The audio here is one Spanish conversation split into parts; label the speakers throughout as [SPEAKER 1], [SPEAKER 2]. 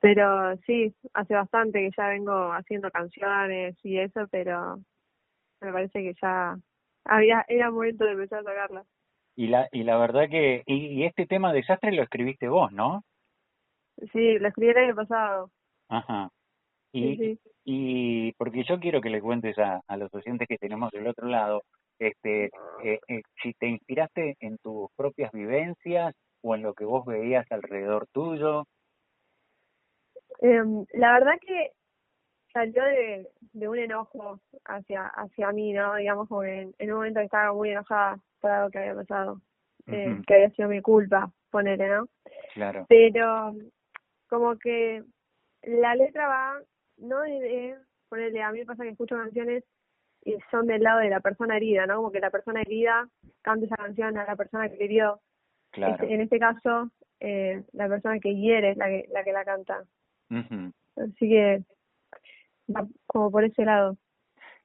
[SPEAKER 1] Pero sí, hace bastante que ya vengo haciendo canciones y eso, pero me parece que ya había era momento de empezar a tocarla.
[SPEAKER 2] Y la, y la verdad que, y, este tema desastre lo escribiste vos, ¿no?
[SPEAKER 1] Sí, lo escribí el año pasado.
[SPEAKER 2] Ajá. Y, y porque yo quiero que le cuentes a, a los oyentes que tenemos del otro lado, este, eh, eh, si te inspiraste en tus propias vivencias o en lo que vos veías alrededor tuyo.
[SPEAKER 1] Eh, la verdad que salió de, de un enojo hacia hacia mí, ¿no? Digamos, como en, un momento que estaba muy enojada por algo que había pasado, eh, que había sido mi culpa, ponele, ¿no?
[SPEAKER 2] Claro.
[SPEAKER 1] Pero como que la letra va, no de, ponerle, a mí me pasa que escucho canciones y son del lado de la persona herida, ¿no? Como que la persona herida canta esa canción a la persona que hirió.
[SPEAKER 2] Claro.
[SPEAKER 1] Este, en este caso, eh, la persona que hiere es la que la, que la canta. Así que como por ese lado.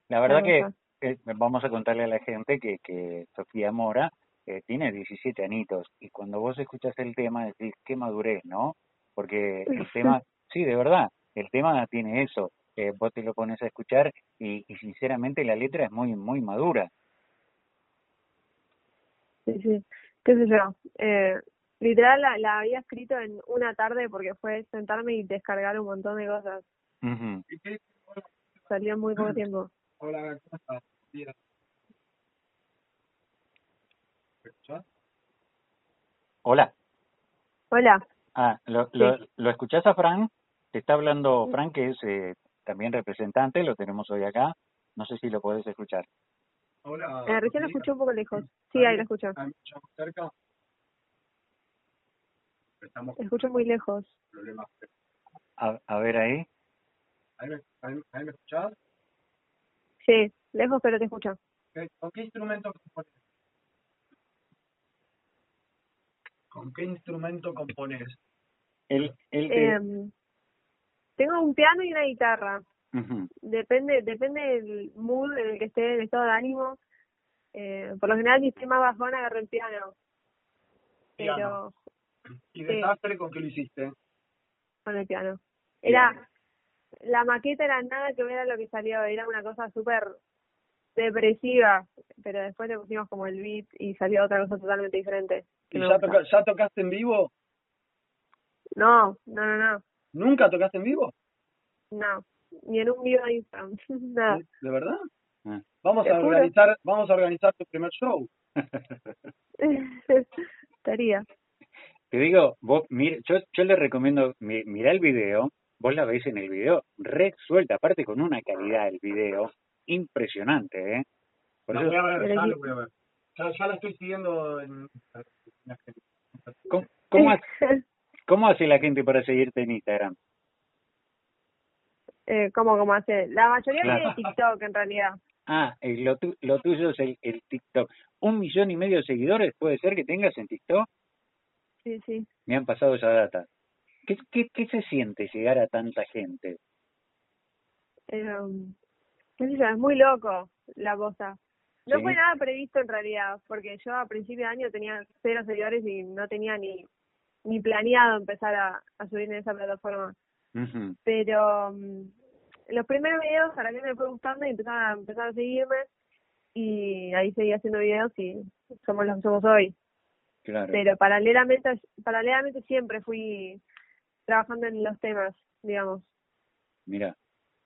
[SPEAKER 2] La verdad que eh, vamos a contarle a la gente que, que Sofía Mora eh, tiene 17 anitos y cuando vos escuchas el tema decís, qué madurez, ¿no? Porque el tema, sí, de verdad, el tema tiene eso. Eh, vos te lo pones a escuchar y, y sinceramente la letra es muy, muy madura.
[SPEAKER 1] Sí, sí, qué sé yo. Eh, literal la, la había escrito en una tarde porque fue sentarme y descargar un montón de cosas.
[SPEAKER 2] mhm
[SPEAKER 1] Salió en muy poco tiempo.
[SPEAKER 3] Hola, ¿cómo estás?
[SPEAKER 2] Hola.
[SPEAKER 1] Hola.
[SPEAKER 2] Ah, ¿lo, lo, ¿lo escuchás a Frank? Te está hablando Frank, que es eh, también representante, lo tenemos hoy acá. No sé si lo podés escuchar.
[SPEAKER 3] Hola.
[SPEAKER 1] Eh, recién lo escuché un poco lejos. Sí, ahí lo escucho.
[SPEAKER 3] cerca?
[SPEAKER 1] Estamos escucho muy lejos.
[SPEAKER 2] A, a ver ahí.
[SPEAKER 3] ¿Ahí me, ahí, me escuchás?
[SPEAKER 1] Sí, lejos, pero te escucho.
[SPEAKER 3] ¿Con qué instrumento compones? ¿Con qué instrumento compones?
[SPEAKER 2] El, el
[SPEAKER 1] em, tengo un piano y una guitarra. Depende depende del mood en el que esté, el estado de ánimo. Eh, por lo general, si estoy más bajón, agarro el piano. Pero...
[SPEAKER 3] ¿Y desastre con qué lo hiciste?
[SPEAKER 1] Con el piano. Era la maqueta era nada que ver a lo que salió, era una cosa súper depresiva, pero después le pusimos como el beat y salió otra cosa totalmente diferente.
[SPEAKER 3] ¿Y ya, ya tocaste en vivo?
[SPEAKER 1] No, no, no, no.
[SPEAKER 3] ¿Nunca tocaste en vivo?
[SPEAKER 1] No, ni en un video de Instagram, nada.
[SPEAKER 3] ¿De verdad? Ah. Vamos a organizar, vamos a organizar tu primer show.
[SPEAKER 1] Estaría.
[SPEAKER 2] Te digo, vos, mira, yo, yo le recomiendo, mira el video, vos la veis en el video resuelta, aparte con una calidad del video impresionante, ¿eh?
[SPEAKER 3] Por eso... voy a ver, ya lo voy a ver. Ya, la estoy siguiendo en...
[SPEAKER 2] ¿Cómo, cómo, hace, ¿Cómo hace la gente para seguirte en Instagram?
[SPEAKER 1] Eh, ¿Cómo, cómo hace? La mayoría claro. tiene TikTok, en realidad.
[SPEAKER 2] Ah, lo, tu, lo tuyo es el, el TikTok. ¿Un millón y medio de seguidores puede ser que tengas en TikTok?
[SPEAKER 1] Sí, sí.
[SPEAKER 2] Me han pasado esa data. ¿Qué, qué, qué se siente llegar a tanta gente?
[SPEAKER 1] Eh, es muy loco la cosa. No fue nada previsto en realidad, porque yo a principio de año tenía cero seguidores y no tenía ni ni planeado empezar a, a subir en esa plataforma. Pero um, los primeros videos a la gente me fue gustando y empezaron a empezar a seguirme y ahí seguí haciendo videos y somos los que somos hoy.
[SPEAKER 2] Claro.
[SPEAKER 1] Pero paralelamente paralelamente siempre fui trabajando en los temas, digamos.
[SPEAKER 2] Mira,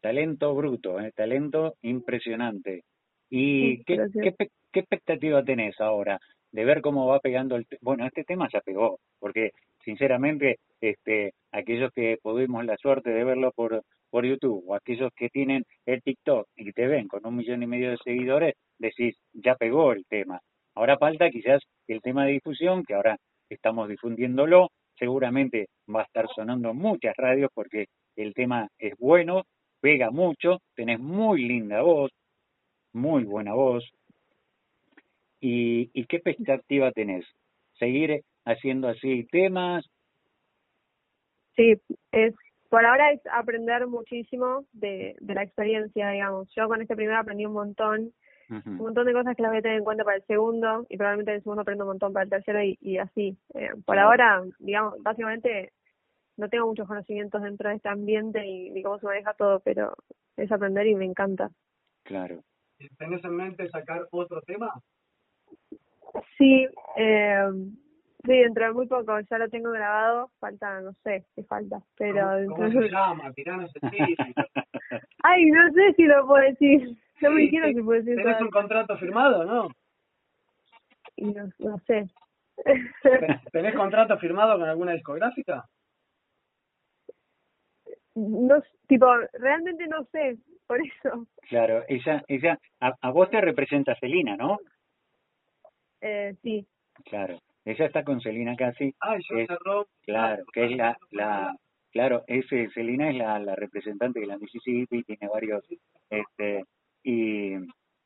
[SPEAKER 2] talento bruto, ¿eh? talento impresionante. ¿Y qué, qué, qué, expectativa tenés ahora de ver cómo va pegando el... Bueno, este tema ya pegó, porque sinceramente, este, aquellos que tuvimos la suerte de verlo por, por YouTube o aquellos que tienen el TikTok y te ven con un millón y medio de seguidores, decís, ya pegó el tema. Ahora falta quizás el tema de difusión, que ahora estamos difundiéndolo, seguramente va a estar sonando muchas radios porque el tema es bueno, pega mucho, tenés muy linda voz, muy buena voz. ¿Y, y qué expectativa tenés? ¿Seguir haciendo así temas?
[SPEAKER 1] Sí, es por ahora es aprender muchísimo de, de la experiencia, digamos. Yo con este primero aprendí un montón, un montón de cosas que las voy a tener en cuenta para el segundo y probablemente en el segundo aprendo un montón para el tercero y, y así. Eh, por ahora, digamos, básicamente no tengo muchos conocimientos dentro de este ambiente y, cómo se maneja todo, pero es aprender y me encanta.
[SPEAKER 2] Claro.
[SPEAKER 3] ¿Tenés en mente sacar otro tema?
[SPEAKER 1] Sí, eh, sí, dentro de muy poco, ya lo tengo grabado, falta, no sé qué falta, pero...
[SPEAKER 3] ¿Cómo, se llama? Tiranos el
[SPEAKER 1] Ay, no sé si lo puedo decir, no me quiero puedo decir.
[SPEAKER 3] ¿Tenés un contrato firmado, no?
[SPEAKER 1] Y no, no sé.
[SPEAKER 3] ¿Tenés contrato firmado con alguna discográfica?
[SPEAKER 1] No, tipo, realmente no sé, por eso.
[SPEAKER 2] Claro, ella, ella, a, a vos te representa Celina, ¿no?
[SPEAKER 1] Eh, sí.
[SPEAKER 2] Claro, ella está con Celina casi.
[SPEAKER 3] Ah, es,
[SPEAKER 2] Claro, que es la, la, claro, ese Celina es la, la representante de la Mississippi, tiene varios, este, y,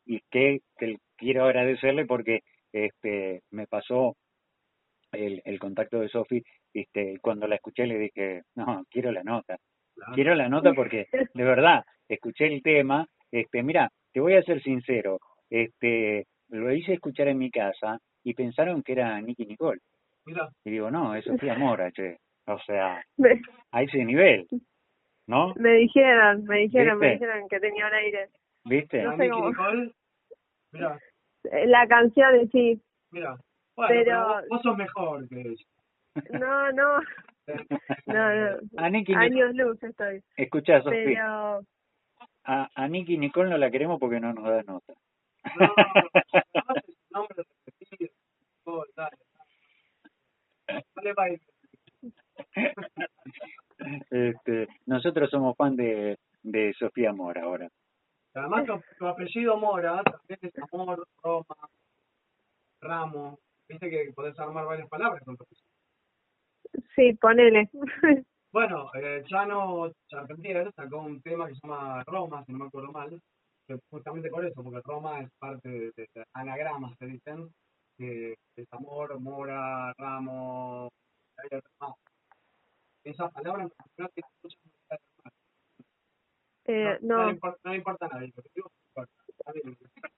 [SPEAKER 2] y que, que quiero agradecerle porque, este, me pasó el, el contacto de Sofi, este, cuando la escuché le dije, no, quiero la nota, quiero la nota porque, de verdad, escuché el tema, este, mira, te voy a ser sincero, este, lo hice escuchar en mi casa y pensaron que era Nicky Nicole. Y digo, no, es Sofía Mora, che. O sea, a ese nivel, ¿no?
[SPEAKER 1] Me dijeron, me dijeron, me dijeron que tenía un aire.
[SPEAKER 2] ¿Viste?
[SPEAKER 3] No sé Nicole? Mira.
[SPEAKER 1] La canción, sí.
[SPEAKER 3] Mira, bueno, pero, vos sos mejor que ella.
[SPEAKER 1] No, no. no, no. A Nicky Años luz estoy.
[SPEAKER 2] Escuchá, Sofía. Pero... A, a Nicky Nicole no la queremos porque no nos da nota. No, no, no, dale. Dale, Este, nosotros somos fan de, de Sofía Mora ahora.
[SPEAKER 3] Además, tu, apellido Mora también es amor, Roma, Ramo. Viste que podés armar varias palabras con tu apellido.
[SPEAKER 1] Sí, ponele.
[SPEAKER 3] Bueno, eh, Chano Charpentier sacó un tema que se llama Roma, si no me acuerdo mal, justamente por eso, porque Roma es parte de, anagramas, se dicen, que es amor, mora, ramo, Esas palabras no tienen muchas
[SPEAKER 1] eh, no,
[SPEAKER 3] no. importa, no importa nada,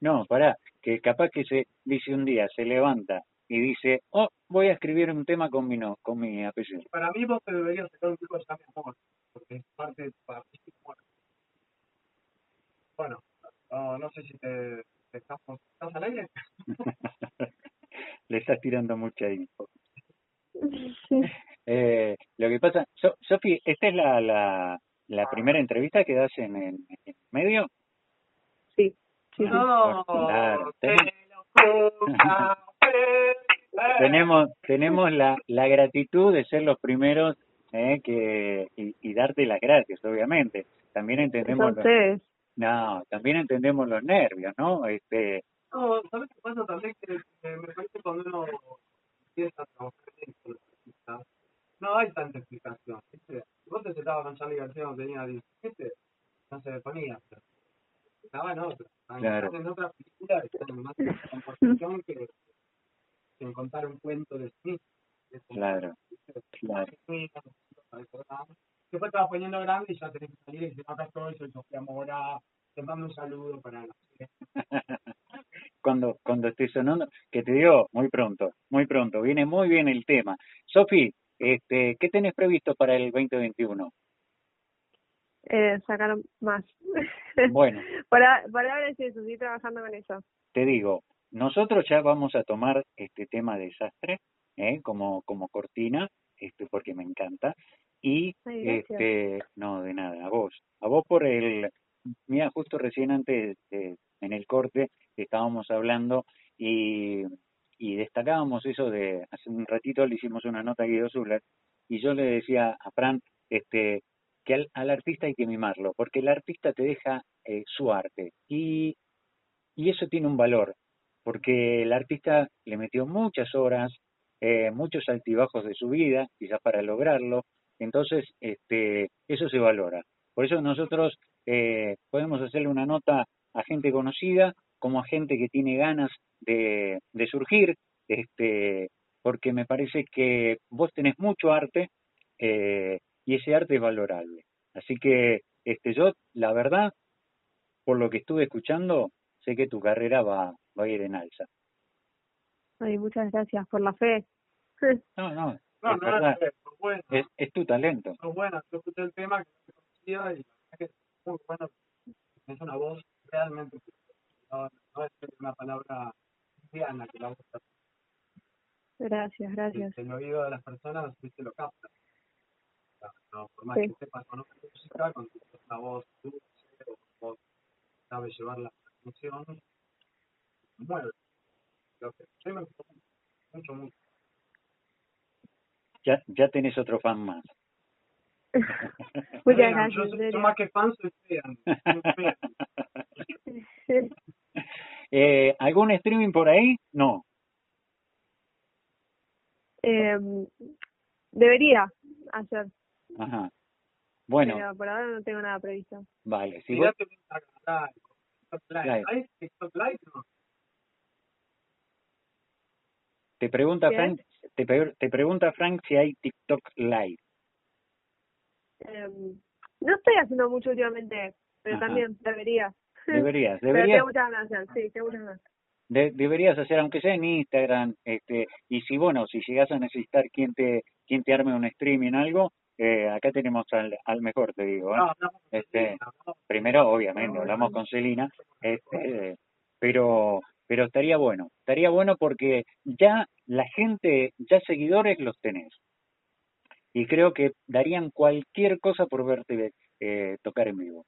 [SPEAKER 2] No, pará, que capaz que se dice un día, se levanta y dice, oh, voy a escribir un tema con mi, no, con mi apellido.
[SPEAKER 3] Para mí vos te deberías sacar un tipo de amor, porque es parte de. Bueno, no, sé si te, estás, estás al aire.
[SPEAKER 2] Le estás tirando mucha info. Eh, lo que pasa, so, Sofi, ¿esta es la, la, la primera entrevista que das en, el medio?
[SPEAKER 1] Sí. sí,
[SPEAKER 3] no,
[SPEAKER 2] claro. tenemos tenemos la, la gratitud de ser los primeros eh, que y, y, darte las gracias, obviamente. También entendemos. No, también entendemos los nervios, ¿no? Este...
[SPEAKER 3] No, ¿sabes qué pasa también? Que, me parece cuando uno empieza a trabajar en no hay tanta explicación, ¿viste? Vos te sentabas con Charlie García cuando tenía 17, no se ponía, pero estaba en otra. Claro. En otra figura, en más composición que, que en contar un cuento de sí.
[SPEAKER 2] Claro, claro.
[SPEAKER 3] Después te vas poniendo grande y ya tenés que salir y decir, acá estoy, soy Sofía Mora, te mando un saludo para la
[SPEAKER 2] cuando cuando esté sonando, que te digo muy pronto, muy pronto, viene muy bien el tema. Sofi, este, ¿qué tenés previsto para el 2021?
[SPEAKER 1] Eh, sacar más.
[SPEAKER 2] Bueno.
[SPEAKER 1] para, para ahora sí, estoy trabajando con eso.
[SPEAKER 2] Te digo, nosotros ya vamos a tomar este tema de desastre ¿eh? como, como cortina, este, porque me encanta. Y, este, no, de nada, a vos. A vos por el, mira, justo recién antes, en el corte, estábamos hablando y, y destacábamos eso de, hace un ratito le hicimos una nota a Guido Zuller, y yo le decía a Fran, este, que al, artista hay que mimarlo, porque el artista te deja eh, su arte, y, y eso tiene un valor, porque el artista le metió muchas horas, eh, muchos altibajos de su vida, quizás para lograrlo, entonces, este, eso se valora. Por eso nosotros eh, podemos hacerle una nota a gente conocida como a gente que tiene ganas de, de surgir, este, porque me parece que vos tenés mucho arte eh, y ese arte es valorable. Así que este, yo, la verdad, por lo que estuve escuchando, sé que tu carrera va, va a ir en alza.
[SPEAKER 1] Ay, muchas gracias por la fe.
[SPEAKER 2] No, no,
[SPEAKER 3] No,
[SPEAKER 2] es
[SPEAKER 3] no
[SPEAKER 2] verdad.
[SPEAKER 3] es, bueno.
[SPEAKER 2] es, es tu talento.
[SPEAKER 3] Son buenas. Yo escuché el tema que no conocía y la verdad que es muy bueno. Es una voz realmente. No, no es una palabra cristiana que la voz
[SPEAKER 1] Gracias, gracias.
[SPEAKER 3] el oído de las personas viste lo capta. No, por más
[SPEAKER 1] Sí.
[SPEAKER 3] que sepas o no música, cuando tienes una voz dulce o vos sabes llevar la emoción, mueve. Lo que yo me gustó mucho, mucho.
[SPEAKER 2] Ya, ya tenés otro fan más.
[SPEAKER 1] Muchas gracias,
[SPEAKER 3] yo, yo más que fan soy fan.
[SPEAKER 2] eh, ¿Algún streaming por ahí? No.
[SPEAKER 1] eh, debería hacer,
[SPEAKER 2] Ajá. Bueno,
[SPEAKER 1] pero por ahora no tengo nada previsto.
[SPEAKER 2] vale. Si te pregunta
[SPEAKER 1] ¿Qué?
[SPEAKER 2] Frank, te, te pregunta Frank si hay TikTok Live.
[SPEAKER 1] Eh, no estoy haciendo mucho últimamente, pero
[SPEAKER 2] Ajá.
[SPEAKER 1] también debería.
[SPEAKER 2] Deberías, deberías,
[SPEAKER 1] sí,
[SPEAKER 2] de- deberías hacer, aunque sea en Instagram, este, y si bueno, si llegas a necesitar quien te, quien te arme un streaming algo, eh, acá tenemos al, al mejor, te digo, ¿eh?
[SPEAKER 3] No,
[SPEAKER 2] Este, primero obviamente hablamos con Celina este pero pero estaría bueno estaría bueno porque ya la gente ya seguidores los tenés. Y creo que darían cualquier cosa por verte eh, tocar en vivo.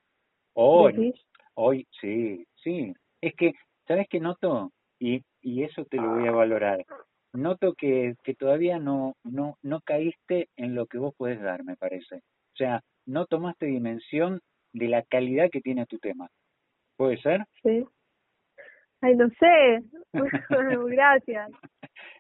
[SPEAKER 2] Hoy
[SPEAKER 1] ¿Decís?
[SPEAKER 2] Hoy sí sí es que sabes qué noto y y eso te lo voy a valorar noto que que todavía no no no caíste en lo que vos puedes dar me parece o sea no tomaste dimensión de la calidad que tiene tu tema. ¿Puede ser?
[SPEAKER 1] Sí. Ay, no sé. Gracias.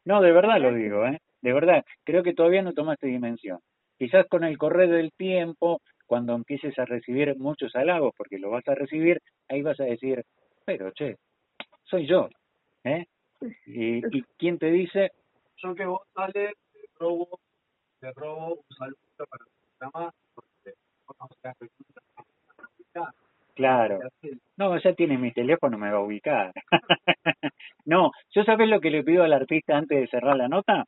[SPEAKER 2] No, de verdad lo digo, ¿eh? De verdad, creo que todavía no tomaste dimensión. Quizás con el correr del tiempo, cuando empieces a recibir muchos halagos, porque lo vas a recibir, ahí vas a decir, pero che, soy yo, ¿eh? Y, y quién te dice,
[SPEAKER 3] Yo que vos sale, te robo, te robo un saludo para tu programa, porque no seas
[SPEAKER 2] claro, no, ya tiene mi teléfono, me va a ubicar. no, ¿yo sabes lo que le pido al artista antes de cerrar la nota?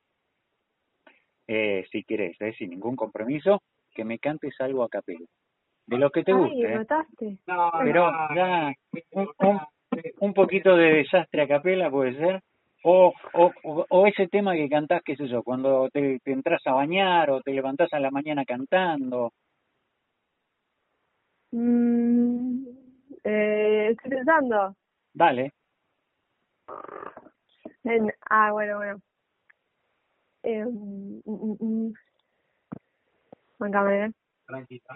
[SPEAKER 2] Eh, si querés, ¿eh? sin ningún compromiso, que me cantes algo a capela. De lo que te
[SPEAKER 1] Ay,
[SPEAKER 2] guste,
[SPEAKER 1] me
[SPEAKER 2] ¿eh?
[SPEAKER 3] No,
[SPEAKER 2] Pero
[SPEAKER 3] no,
[SPEAKER 2] ya, un, un, un poquito de desastre a capela puede ser. O, o, o, o ese tema que cantás, qué sé yo, cuando te, te entras a bañar o te levantás a la mañana cantando.
[SPEAKER 1] Mm, eh, estoy pensando.
[SPEAKER 2] Dale,
[SPEAKER 1] En, ah, bueno, bueno. Eh, mm, mm,
[SPEAKER 3] Tranquila.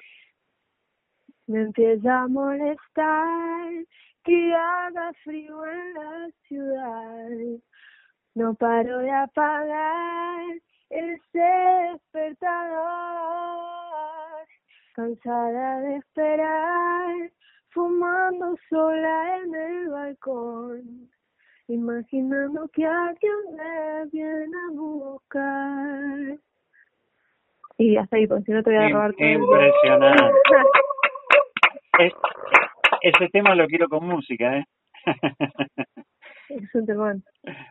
[SPEAKER 1] Me empieza a molestar que haga frío en la ciudad. No paro de apagar ese despertador. Cansada de esperar, fumando sola en el balcón. Imaginando que alguien me viene a buscar. Y hasta ahí, porque si no te voy a robar todo.
[SPEAKER 2] impresionante. Es- ese tema lo quiero con música, ¿eh?
[SPEAKER 1] es un temón.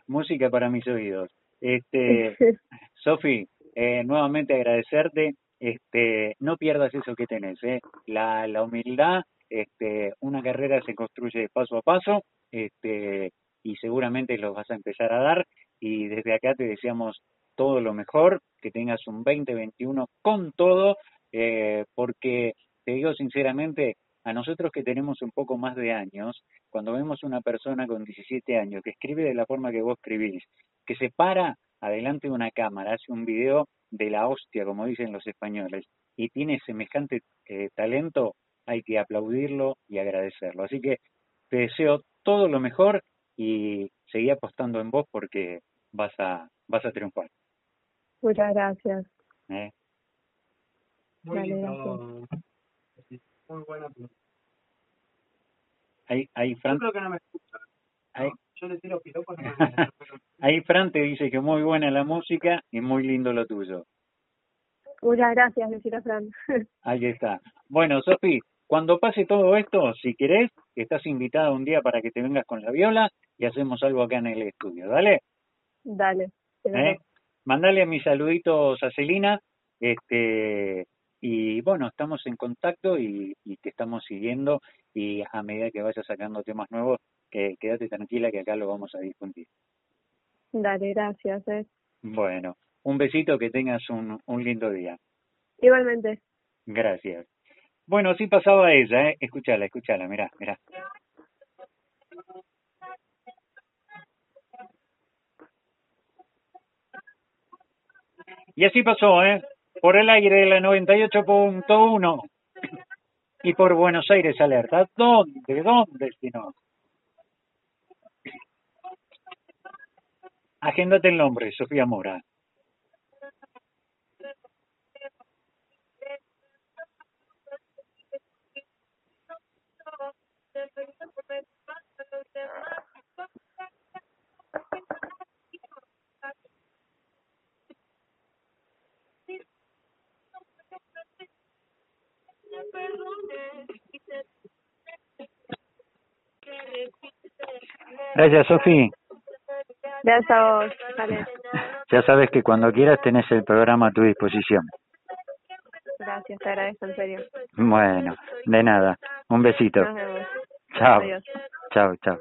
[SPEAKER 2] música para mis oídos. Este, Sofi, eh, nuevamente agradecerte. Este, no pierdas eso que tenés, ¿eh? la, la humildad. Este, una carrera se construye paso a paso, este, y seguramente lo vas a empezar a dar. Y desde acá te deseamos todo lo mejor, que tengas un 2021 con todo, eh, porque te digo sinceramente, a nosotros que tenemos un poco más de años, cuando vemos una persona con 17 años que escribe de la forma que vos escribís, que se para adelante de una cámara, hace un video de la hostia, como dicen los españoles, y tiene semejante eh, talento, hay que aplaudirlo y agradecerlo. Así que te deseo todo lo mejor y seguí apostando en vos porque vas a vas a triunfar.
[SPEAKER 1] Muchas gracias.
[SPEAKER 2] ¿eh?
[SPEAKER 3] Muy
[SPEAKER 1] Dale,
[SPEAKER 3] lindo. Muy buena pregunta.
[SPEAKER 2] Ahí, ahí
[SPEAKER 3] Yo
[SPEAKER 2] Fran,
[SPEAKER 3] creo que no me escucha. ¿no?
[SPEAKER 2] ahí,
[SPEAKER 3] Yo le tiro piropos no me
[SPEAKER 2] ahí Fran te dice que muy buena la música y muy lindo lo tuyo.
[SPEAKER 1] Muchas gracias, decir Fran.
[SPEAKER 2] Ahí está. Bueno, Sofi, cuando pase todo esto, si querés, estás invitada un día para que te vengas con la viola y hacemos algo acá en el estudio. ¿Dale?
[SPEAKER 1] Dale.
[SPEAKER 2] ¿Eh? Mandale mis saluditos a Celina, este, y bueno, estamos en contacto y, y te estamos siguiendo y a medida que vayas sacando temas nuevos, que quédate tranquila que acá lo vamos a difundir.
[SPEAKER 1] Dale, gracias. Eh.
[SPEAKER 2] Bueno, un besito, que tengas un, un lindo día.
[SPEAKER 1] Igualmente.
[SPEAKER 2] Gracias. Bueno, sí pasaba ella, ¿eh? Escúchala, escúchala, mirá, mirá. Y así pasó, ¿eh? Por el aire la 98.1 y por Buenos Aires Alerta. ¿Dónde? ¿Dónde si no? Agéndate el nombre, Sofía Mora. Gracias, Sofi.
[SPEAKER 1] Gracias a vos.
[SPEAKER 2] Ya sabes que cuando quieras tenés el programa a tu disposición.
[SPEAKER 1] Gracias, te agradezco, en serio.
[SPEAKER 2] Bueno, de nada. Un besito. Chao. Chao, chao.